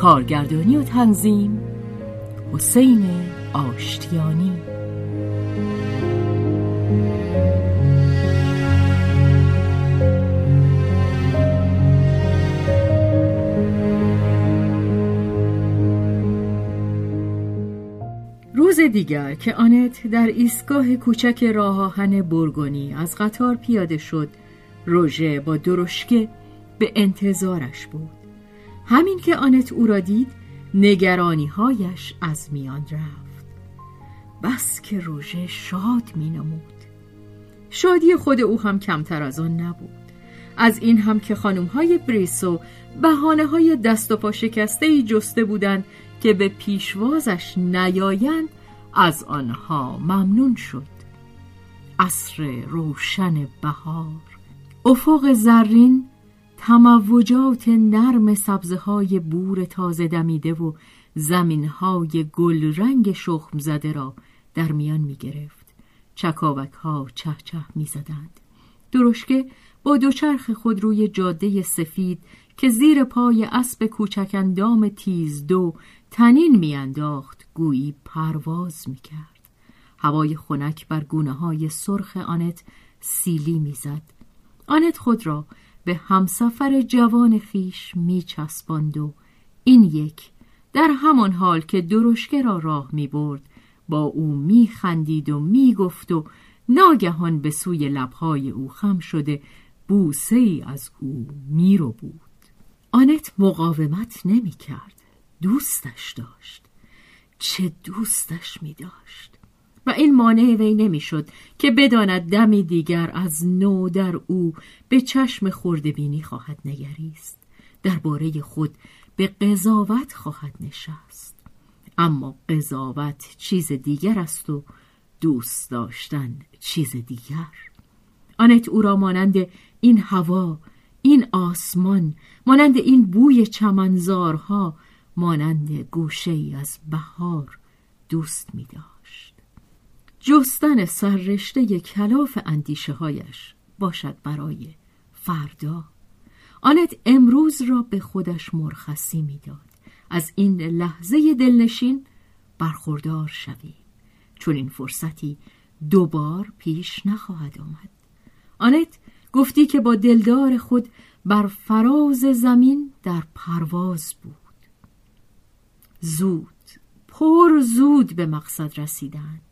کارگردانی و تنظیم. حسین آشتیانی. روز دیگر که آنت در ایستگاه کوچک راه آهن برگونی از قطار پیاده شد روژه با درشکه به انتظارش بود. همین که آنت او را دید نگرانی هایش از میان رفت. بس که روژه شاد می نمود شادی خود او هم کمتر از آن نبود. از این هم که خانم های بریسو بحانه های دست و پا شکسته ای جسته بودند که به پیشوازش نیایند از آنها ممنون شد. عصر روشن بهار. افق زرین تموجات نرم سبزه های بور تازه دمیده و زمین های گل رنگ شخم زده را در میان می گرفت چکاوک ها چه چه می زدند درشکه با دوچرخ خود روی جاده سفید که زیر پای اسب کوچک اندام تیز دو تنین میانداخت گویی پرواز می‌کرد. هوای خنک بر گونه های سرخ آنت سیلی می‌زد. آنت خود را به همسفر جوان خیش میچسباند و این یک در همان حال که درشکه را راه می برد با او میخندید و می‌گفت و ناگهان به سوی لبهای او خم شده بوسه ای از او میرو بود آنت مقاومت نمی کرد دوستش داشت. چه دوستش می داشت و این مانع وی نمی‌شد که بداند دمی دیگر از نو در او به چشم خوردبینی خواهد نگریست. درباره خود به قضاوت خواهد نشست. اما قضاوت چیز دیگر است و دوست داشتن چیز دیگر. آنت او را مانند این هوا این آسمان مانند این بوی چمنزارها مانند گوشه ای از بهار دوست می داشت جستن سررشته کلاف اندیشه هایش باشد برای فردا. آنت امروز را به خودش مرخصی می‌داد. از این لحظه دلنشین برخوردار شویم چون این فرصتی دوبار پیش نخواهد آمد. آنت گفتی که با دلدار خود بر فراز زمین در پرواز بود. زود پر زود به مقصد رسیدند.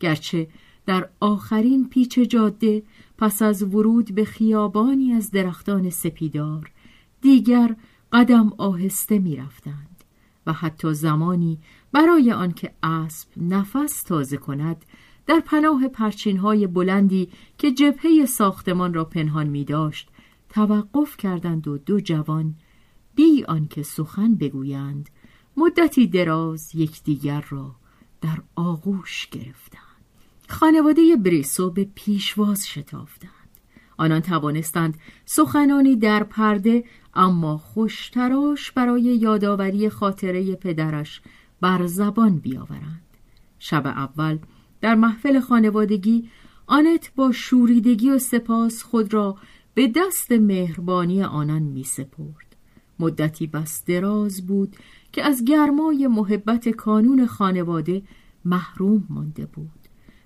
گرچه در آخرین پیچ جاده پس از ورود به خیابانی از درختان سپیدار دیگر قدم آهسته می رفتند و حتی زمانی برای آنکه اسب نفس تازه کند در پناه پرچین های بلندی که جبهه ساختمان را پنهان می داشت توقف کردند و دو جوان بی آنکه سخن بگویند مدتی دراز یکدیگر را در آغوش گرفتند. خانواده بریسو به پیشواز شتافتند. آنان توانستند سخنانی در پرده اما خوشتراش برای یادآوری خاطره پدرش بر زبان بیاورند. شب اول در محفل خانوادگی آنت با شوریدگی و سپاس خود را به دست مهربانی آنان می سپرد. مدتی بس دراز بود که از گرمای محبت کانون خانواده محروم مانده بود.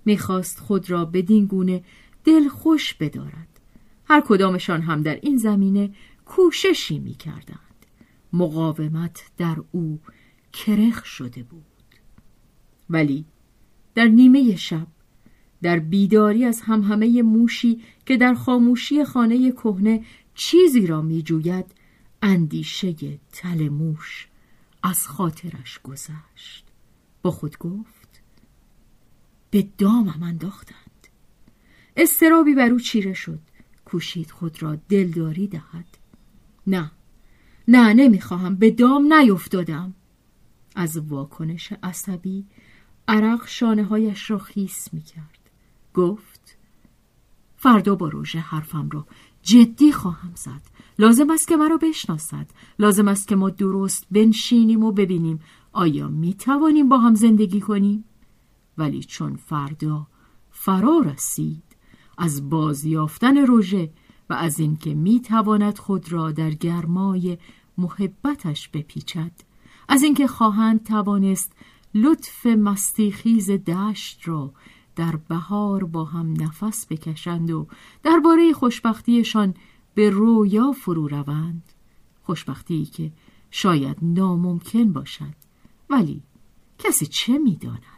می‌خواست خود را بدین گونه دل خوش بدارد. هر کدامشان هم در این زمینه کوششی می‌کردند. مقاومت در او کرخ شده بود. ولی در نیمه شب در بیداری از همهمه موشی که در خاموشی خانه کهنه چیزی را میجوید اندیشه تل موش از خاطرش گذشت. با خود گفت به دامم انداختند. استرابی بر او چیره شد. کوشید خود را دلداری دهد. نه نه نمی‌خواهم. به دام نیفتادم از واکنش عصبی عرق شانه هایش را خیس می‌کرد. گفت فردا با روژه حرفم را جدی خواهم زد. لازم است که مرا بشناسد. لازم است که ما درست بنشینیم و ببینیم آیا می توانیم با هم زندگی کنیم؟ ولی چون فردا فرا رسید از بازیافتن روژه و از اینکه می تواند خود را در گرمای محبتش بپیچد از اینکه خواهند توانست لطف مستیخیز دشت را در بهار با هم نفس بکشند و درباره خوشبختیشان به رویا فرو روند. خوشبختی که شاید ناممکن باشد ولی کسی چه می‌داند؟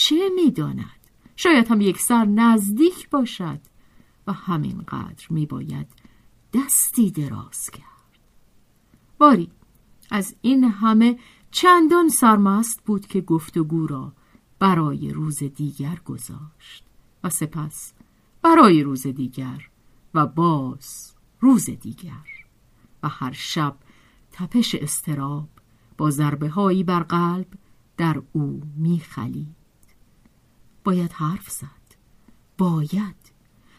چه می‌داند؟ شاید هم یک سر نزدیک باشد و همینقدر میباید دستی دراز کرد. باری از این همه چندان سرمست بود که گفتگو را برای روز دیگر گذاشت و سپس برای روز دیگر و باز روز دیگر و هر شب تپش استراب با ضربه هایی بر قلب در او میخلید. باید حرف زد. باید.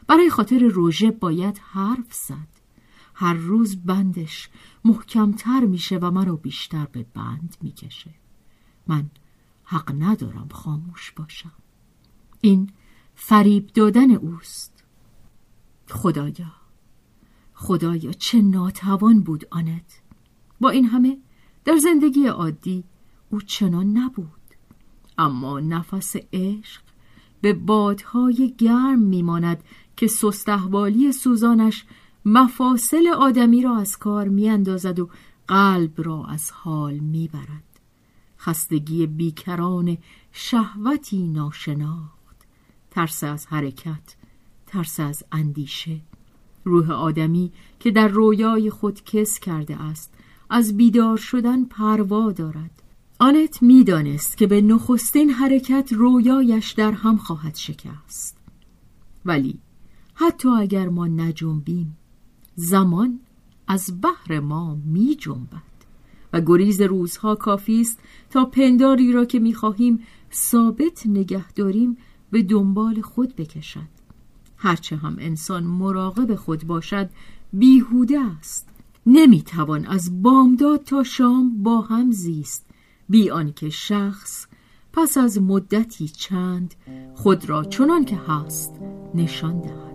برای خاطر روژه باید حرف زد. هر روز بندش محکمتر میشه و مرا بیشتر به بند می‌کشه. من حق ندارم خاموش باشم. این فریب دادن اوست. خدایا. خدایا چه ناتوان بود آنت. با این همه در زندگی عادی او چنان نبود. اما نفس عشق به بادهای گرم میماند که سستحوالی سوزانش مفاصل آدمی را از کار میاندازد و قلب را از حال می‌برد. خستگی بیکران شهوتی ناشناخت. ترس از حرکت ترس از اندیشه. روح آدمی که در رویای خود کس کرده است از بیدار شدن پروا دارد. آنت می‌دانست که به نخستین حرکت رویایش در هم خواهد شکست. ولی حتی اگر ما نجنبیم زمان از بحر ما می جنبد و گریز روزها کافی است تا پنداری را که می خواهیم ثابت نگه داریم به دنبال خود بکشد. هرچه هم انسان مراقب خود باشد بیهوده است. نمی‌توان از بامداد تا شام با هم زیست. بی آنکه شخص پس از مدتی چند خود را چنان که هست نشان دهد.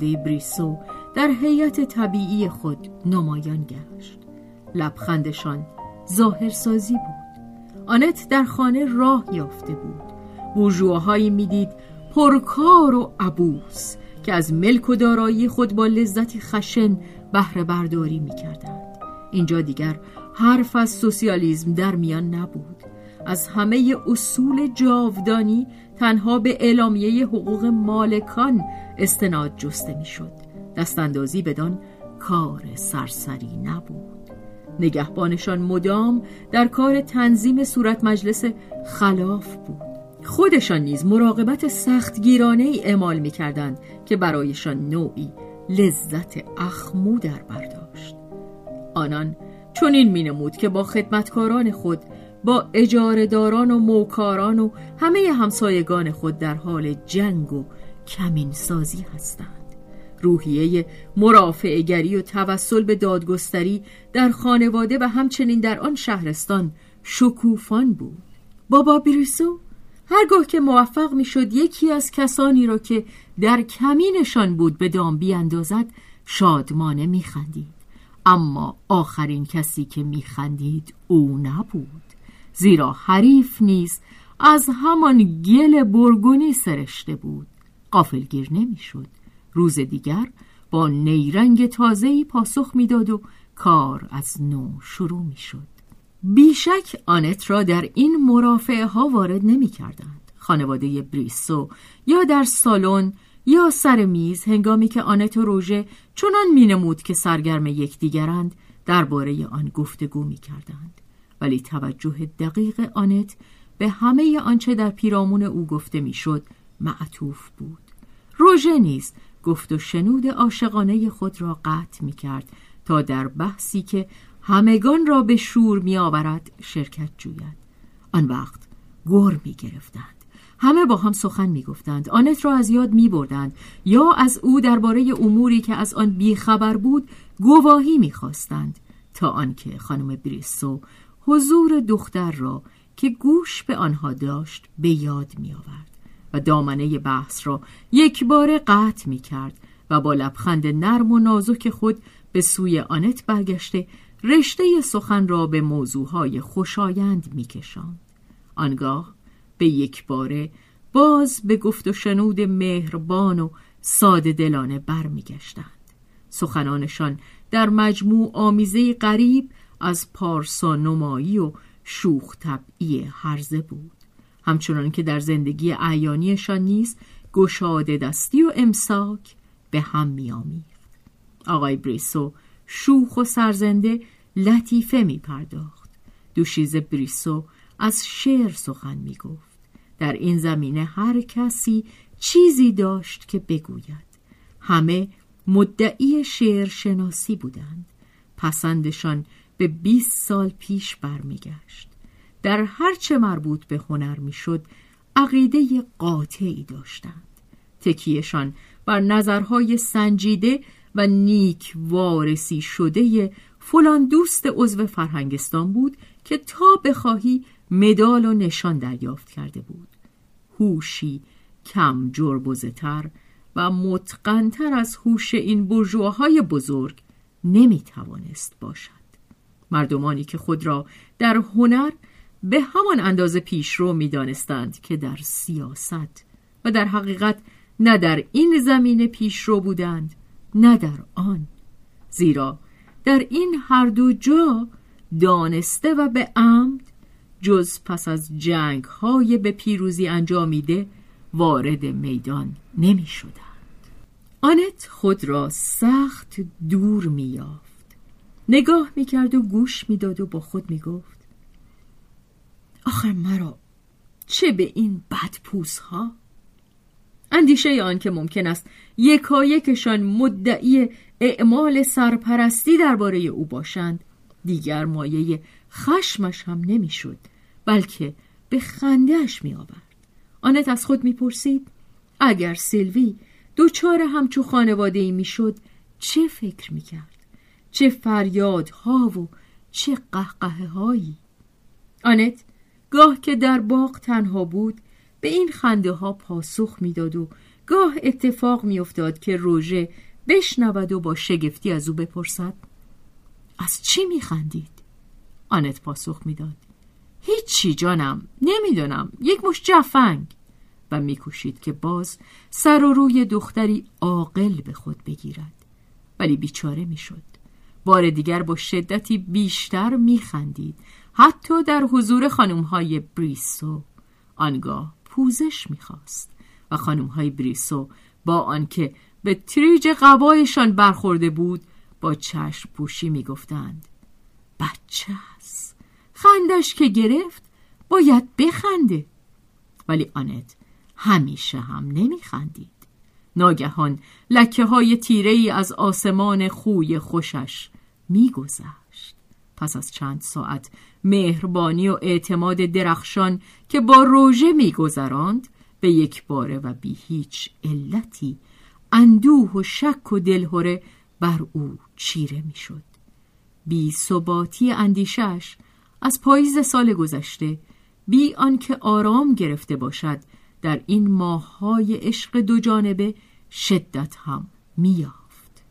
خانواده بریسو در هیئت طبیعی خود نمایان گشت. لبخندشان ظاهرسازی بود. آنت در خانه راه یافته بود. بورژواهایی می‌دید پرکار و عبوس که از ملک و دارایی خود با لذتی خشن بهره برداری می‌کردند. اینجا دیگر حرف از سوسیالیسم در میان نبود. از همه اصول جاودانی تنها به اعلامیه حقوق مالکان استناد جسته می‌شد. دستاندازی بدان کار سرسری نبود. نگهبانشان مدام در کار تنظیم صورت مجلس خلاف بود. خودشان نیز مراقبت سختگیرانه ای اعمال می کردند که برایشان نوعی لذت اخمو در برداشت آنان چون این می نمود که با خدمتکاران خود با اجارهداران و موکاران و همه همسایگان خود در حال جنگ و کمین سازی هستند. روحیه مرافعگری و توسل به دادگستری در خانواده و همچنین در آن شهرستان شکوفان بود. بابا بریسو هرگاه که موفق می‌شد یکی از کسانی را که در کمینشان بود به دام بیاندازد شادمانه میخندید. اما آخرین کسی که میخندید او نبود. زیرا حریف نیز از همان گل برگونی سرشته بود قافلگیر نمی‌شد روز دیگر با نیرنگ تازه‌ای پاسخ می‌داد و کار از نو شروع می‌شد بیشک آنت را در این مرافعه ها وارد نمی کردند. خانواده بریسو یا در سالن یا سر میز هنگامی که آنت و روژه چنان مینمود که سرگرم یکدیگرند درباره آن گفتگو می کردند. ولی توجه دقیق آنت به همه آنچه در پیرامون او گفته می‌شد معطوف بود. روژه نیز گفت و شنود عاشقانه خود را قطع می کرد تا در بحثی که همگان را به شور می آورد شرکت جوید. آن وقت گر می گرفتند همه با هم سخن می گفتند آنت را از یاد می بردند یا از او درباره اموری که از آن بیخبر بود گواهی می خواستند تا آنکه خانم بریسو حضور دختر را که گوش به آنها داشت به یاد می آورد و دامنه بحث را یک بار قطع می کرد و با لبخند نرم و نازک خود به سوی آنت برگشته رشته سخن را به موضوعهای خوشایند میکشاند. آنگاه به یک باره باز به گفت و شنود مهربان و ساده دلانه برمیگشتند. سخنانشان در مجموع آمیزه غریب از پارسا نمایی و شوخ طبعی هرزه بود. همچنان که در زندگی اعیانیشان نیز گشاده دستی و امساک به هم میآمیخت. آقای بریسو شوخ و سرزنده لطیفه می پرداخت دوشیز بریسو از شعر سخن می گفت در این زمینه هر کسی چیزی داشت که بگوید. همه مدعی شعر شناسی بودند. پسندشان به 20 سال پیش برمیگشت. در هر چه مربوط به هنر می‌شد عقیده قاطعی داشتند. تکیهشان بر نظرهای سنجیده و نیک وارسی شده فلان دوست عضو فرهنگستان بود که تا بخواهی مدال و نشان دریافت کرده بود. هوشی کم جربزتر و متقنتر از هوش این برجوهای بزرگ نمی‌توانست باشد. مردمانی که خود را در هنر به همان اندازه پیشرو می‌دانستند که در سیاست و در حقیقت نه در این زمینه پیشرو بودند نه در آن زیرا در این هر دو جا دانسته و به عمد جز پس از جنگ های به پیروزی انجامیده وارد میدان نمی شدند. آنت خود را سخت دور می. نگاه می کرد و گوش می داد و با خود می گفت آخر مرا چه به این بدپوس ها؟ اندیشه آن که ممکن است یکایکشان مدعی اعمال سرپرستی درباره او باشند دیگر مایه خشمش هم نمی‌شد بلکه به خندهش می آورد آنت از خود می‌پرسید اگر سیلوی دوچار همچو خانواده ای می‌شد چه فکر می‌کرد چه فریادها و چه قهقه هایی آنت گاه که در باغ تنها بود به این خنده ها پاسخ می‌داد و گاه اتفاق میافتاد که روژه بشنود و با شگفتی از او بپرسد از چی میخندید؟ آنت پاسخ می‌داد هیچی جانم نمی‌دانم یک مش جفنگ. و میکوشید که باز سر و روی دختری عاقل به خود بگیرد ولی بیچاره می‌شد. بار دیگر با شدتی بیشتر میخندید حتی در حضور خانمهای بریسو. آنگاه پوزش می‌خواست و خانمهای بریسو با آنکه به تریج قوایشان برخورده بود با چشم پوشی می‌گفتند بچه است خندش که گرفت باید بخنده. ولی آنت همیشه هم نمیخندید. ناگهان لکه های تیره ای از آسمان خوی خوشش میگذشت پس از چند ساعت مهربانی و اعتماد درخشان که با روژه میگذراند به یک باره و بی هیچ علتی اندوه و شک و دلهوره بر او چیره می‌شد. بی ثباتی اندیشش از پاییز سال گذشته بی آنکه آرام گرفته باشد در این ماههای عشق دو جانبه شدت هم میافت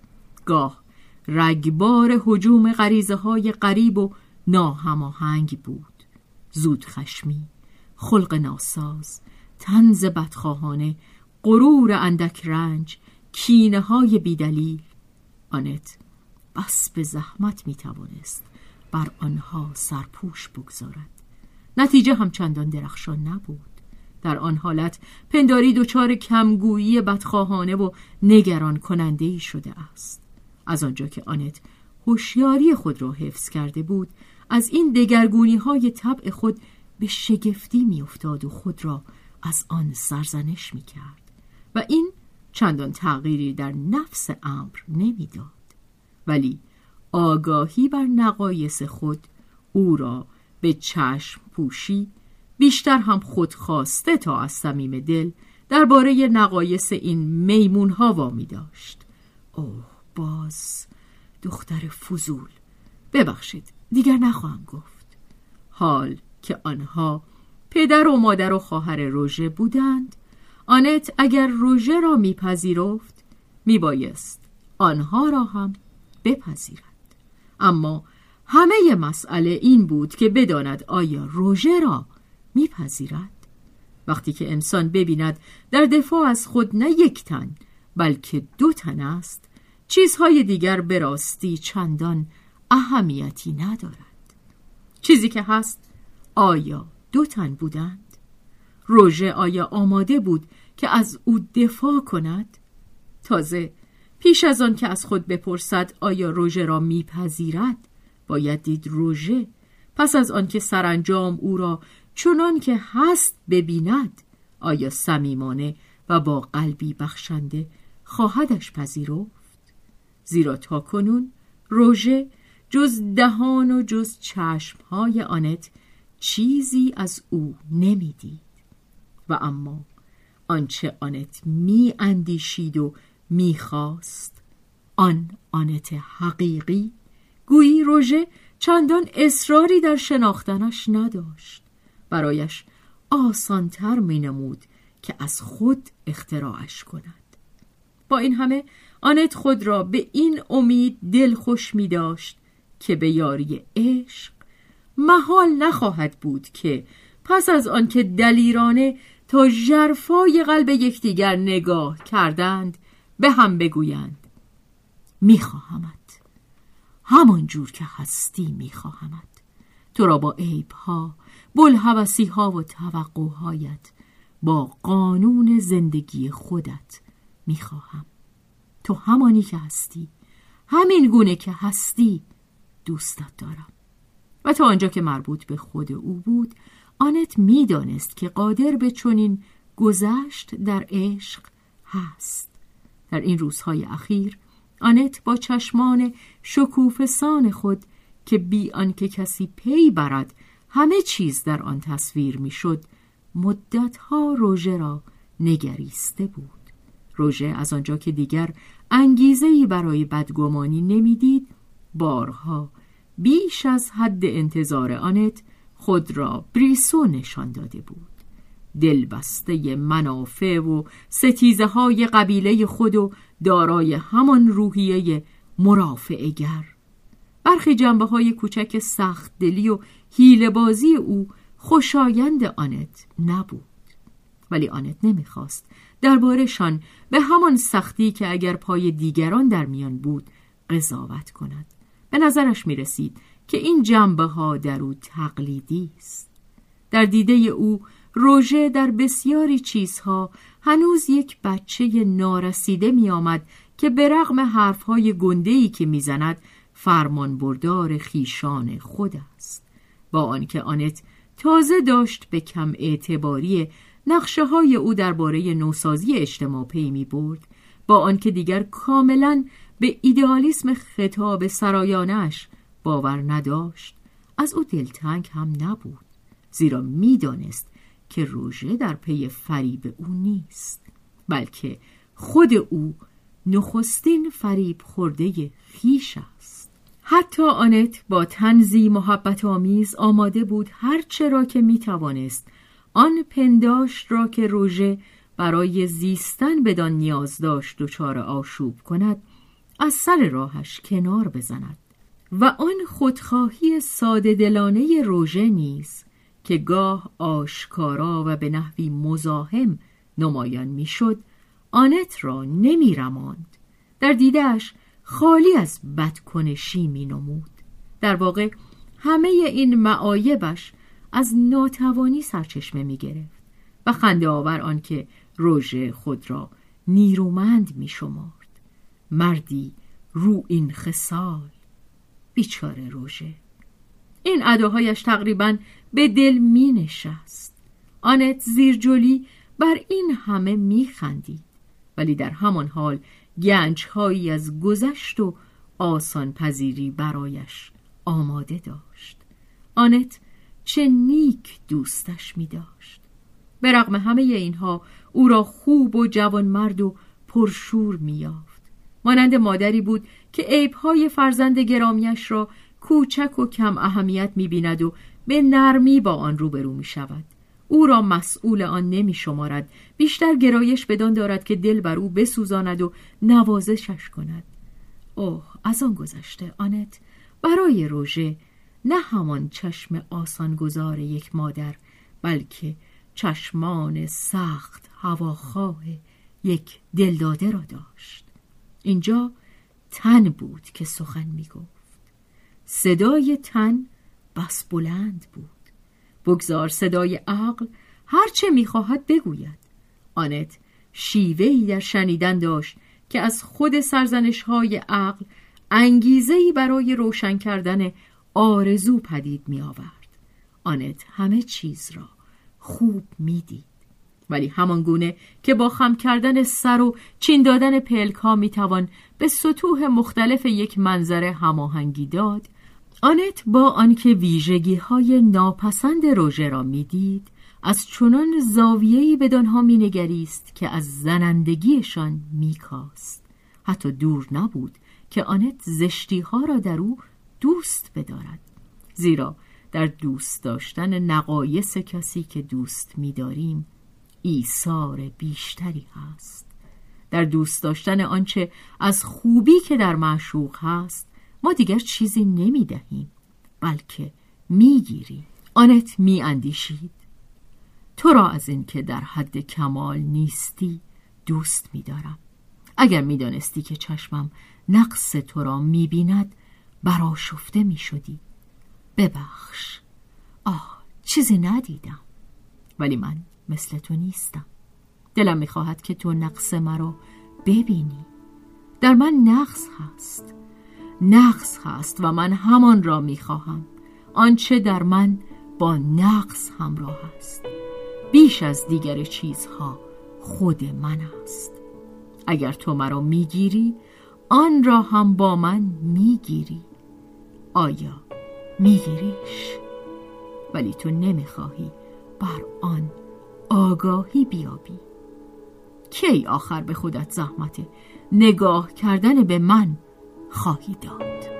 گاه رگبار حجوم غریزه های قریب و ناهماهنگ بود. زود خشمی خلق ناساز تنز بدخواهانه غرور اندک رنج کینه های بیدلیل. آنت بس به زحمت می توانست بر آنها سرپوش بگذارد. نتیجه هم چندان درخشان نبود. در آن حالت پنداری دچار کمگویی بدخواهانه و نگران کننده ای شده است. از آنجا که آنت هوشیاری خود را حفظ کرده بود از این دگرگونی های طبع خود به شگفتی میافتاد و خود را از آن سرزنش می کرد و این چندان تغییری در نفس امر نمی‌داد. ولی آگاهی بر نقایص خود او را به چشم پوشی بیشتر هم خود خواسته تا از صمیم دل درباره نقایص این میمون ها وامی داشت. اوه باز دختر فضول. ببخشید دیگر نخواهم گفت. حال که آنها پدر و مادر و خواهر روژه بودند آنت اگر روژه را میپذیرفت میبایست آنها را هم بپذیرد. اما همه مسئله این بود که بداند آیا روژه را میپذیرد. وقتی که انسان ببیند در دفاع از خود نه یک تن بلکه دو تن است چیزهای دیگر به راستی چندان اهمیتی ندارد. چیزی که هست آیا دو تن بودند؟ روژه آیا آماده بود که از او دفاع کند؟ تازه پیش از آن که از خود بپرسد آیا روژه را میپذیرد باید دید روژه پس از آنکه سرانجام او را چنان که هست ببیند آیا صمیمانه و با قلبی بخشنده خواهدش پذیرفت؟ زیرا تا کنون روژه جز دهان و جز چشمهای آنت چیزی از او نمی‌دید. و اما آنچه آنت می اندیشید و می‌خواست آن آنت حقیقی گویی روژه چندان اصراری در شناختنش نداشت. برایش آسانتر می نمود که از خود اختراعش کند. با این همه آنت خود را به این امید دل خوش می داشت که به یاری عشق محال نخواهد بود که پس از آنکه دلیرانه تا ژرفای قلب یکدیگر نگاه کردند به هم بگویند میخواهمت. همان جور که هستی میخواهمت. تو را با عیبها بلحوثی ها و توقعهایت با قانون زندگی خودت می‌خواهم. تو همانی که هستی همین گونه که هستی دوستت دارم. و تا آنجا که مربوط به خود او بود آنت می‌دانست که قادر به چنین گذشت در عشق هست. در این روزهای اخیر آنت با چشمان شکوف سان خود که بی آنکه کسی پی برد همه چیز در آن تصویر می‌شد. مدتها روژه را نگریسته بود. روژه از آنجا که دیگر انگیزهای برای بدگمانی نمی‌دید بارها بیش از حد انتظار آنت خود را بریسو نشان داده بود. دلبسته منافع و ستیزه های قبیله خود و دارای همان روحیه مرافعگر برخی جنبه های کوچک سخت دلی و هیلبازی او خوشایند آنت نبود. ولی آنت نمی‌خواست. دربارهشان به همان سختی که اگر پای دیگران در میان بود قضاوت کند. به نظرش می رسید که این جنبه ها در او تقلیدی است. در دیده او روژه در بسیاری چیزها هنوز یک بچه نارسیده می آمد که به رغم حرفهای گندهی که می‌زند فرمان بردار خیشان خود است. با آنکه آنت تازه داشت به کم اعتباری نقشه های او درباره نوسازی اجتماع پی می برد با آنکه دیگر کاملا به ایدئالیسم خطاب سرایانش باور نداشت از او دلتنگ هم نبود زیرا می‌دانست که روژه در پی فریب او نیست بلکه خود او نخستین فریب خورده خیش است. حتی آنت با تنزی محبت آمیز آماده بود هر را که می توانست آن پنداشت را که روژه برای زیستن بدان نیاز داشت دچار آشوب کند از سر راهش کنار بزند و آن خودخواهی ساده دلانه روژه نیز که گاه آشکارا و به نحوی مزاحم نمایان می‌شد آنت را نمی رماند. در دیدهش خالی از بدکنشی می نمود. در واقع همه این معایبش از ناتوانی سرچشمه می گرفت و خنده آور آنکه روژه خود را نیرومند می شمارد. مردی رو این خسال بیچاره روژه این اداهایش تقریبا به دل می نشست آنت زیرجلی بر این همه می خندید ولی در همان حال گنجهایی از گذشت و آسان پذیری برایش آماده داشت. آنت چه نیک دوستش می داشت به رغم همه اینها او را خوب و جوانمرد و پرشور می یافت مانند مادری بود که عیبهای فرزند گرامیش را کوچک و کم اهمیت می بیند و به نرمی با آن روبرو می شود او را مسئول آن نمی شمارد. بیشتر گرایش بدان دارد که دل بر او بسوزاند و نوازشش کند. اوه از آن گذشته آنت. برای روژه نه همان چشم آسانگذار یک مادر بلکه چشمان سخت هواخواه یک دلداده را داشت. اینجا تن بود که سخن می گفت. صدای تن بس بلند بود. بگذار صدای عقل هرچه می‌خواهد بگوید آنت شیوهی در شنیدن داشت که از خود سرزنش های عقل انگیزهی برای روشن کردن آرزو پدید می آورد. آنت همه چیز را خوب می‌دید ولی همان گونه که با خم کردن سر و چین دادن پلک ها می توان به سطوح مختلف یک منظره هماهنگی داد آنت با آنکه ویژگی های ناپسند روژه را می‌دید از چنان زاویه‌ای بدانها مینگریست که از زنندگیشان میکاست. حتی دور نبود که آنت زشتی ها را در او دوست بدارد. زیرا در دوست داشتن نقایص کسی که دوست میداریم ایثار بیشتری هست. در دوست داشتن آنچه از خوبی که در معشوق هست ما دیگر چیزی نمی دهیم بلکه می گیریم آنت می اندیشید تو را از اینکه در حد کمال نیستی دوست می دارم اگر می دانستی که چشمم نقص تو را می بیند براشفته می شدی ببخش. آه چیزی ندیدم. ولی من مثل تو نیستم. دلم می‌خواهد که تو نقص مرا ببینی. در من نقص هست. نقص هست و من همان را می‌خواهم. آنچه در من با نقص همراه است. بیش از دیگر چیزها خود من است. اگر تو مرا می‌گیری آن را هم با من می‌گیری. آیا میگیریش؟ ولی تو نمی‌خواهی بر آن آگاهی بیابی. کی آخر به خودت زحمت نگاه کردن به من خواهی داد.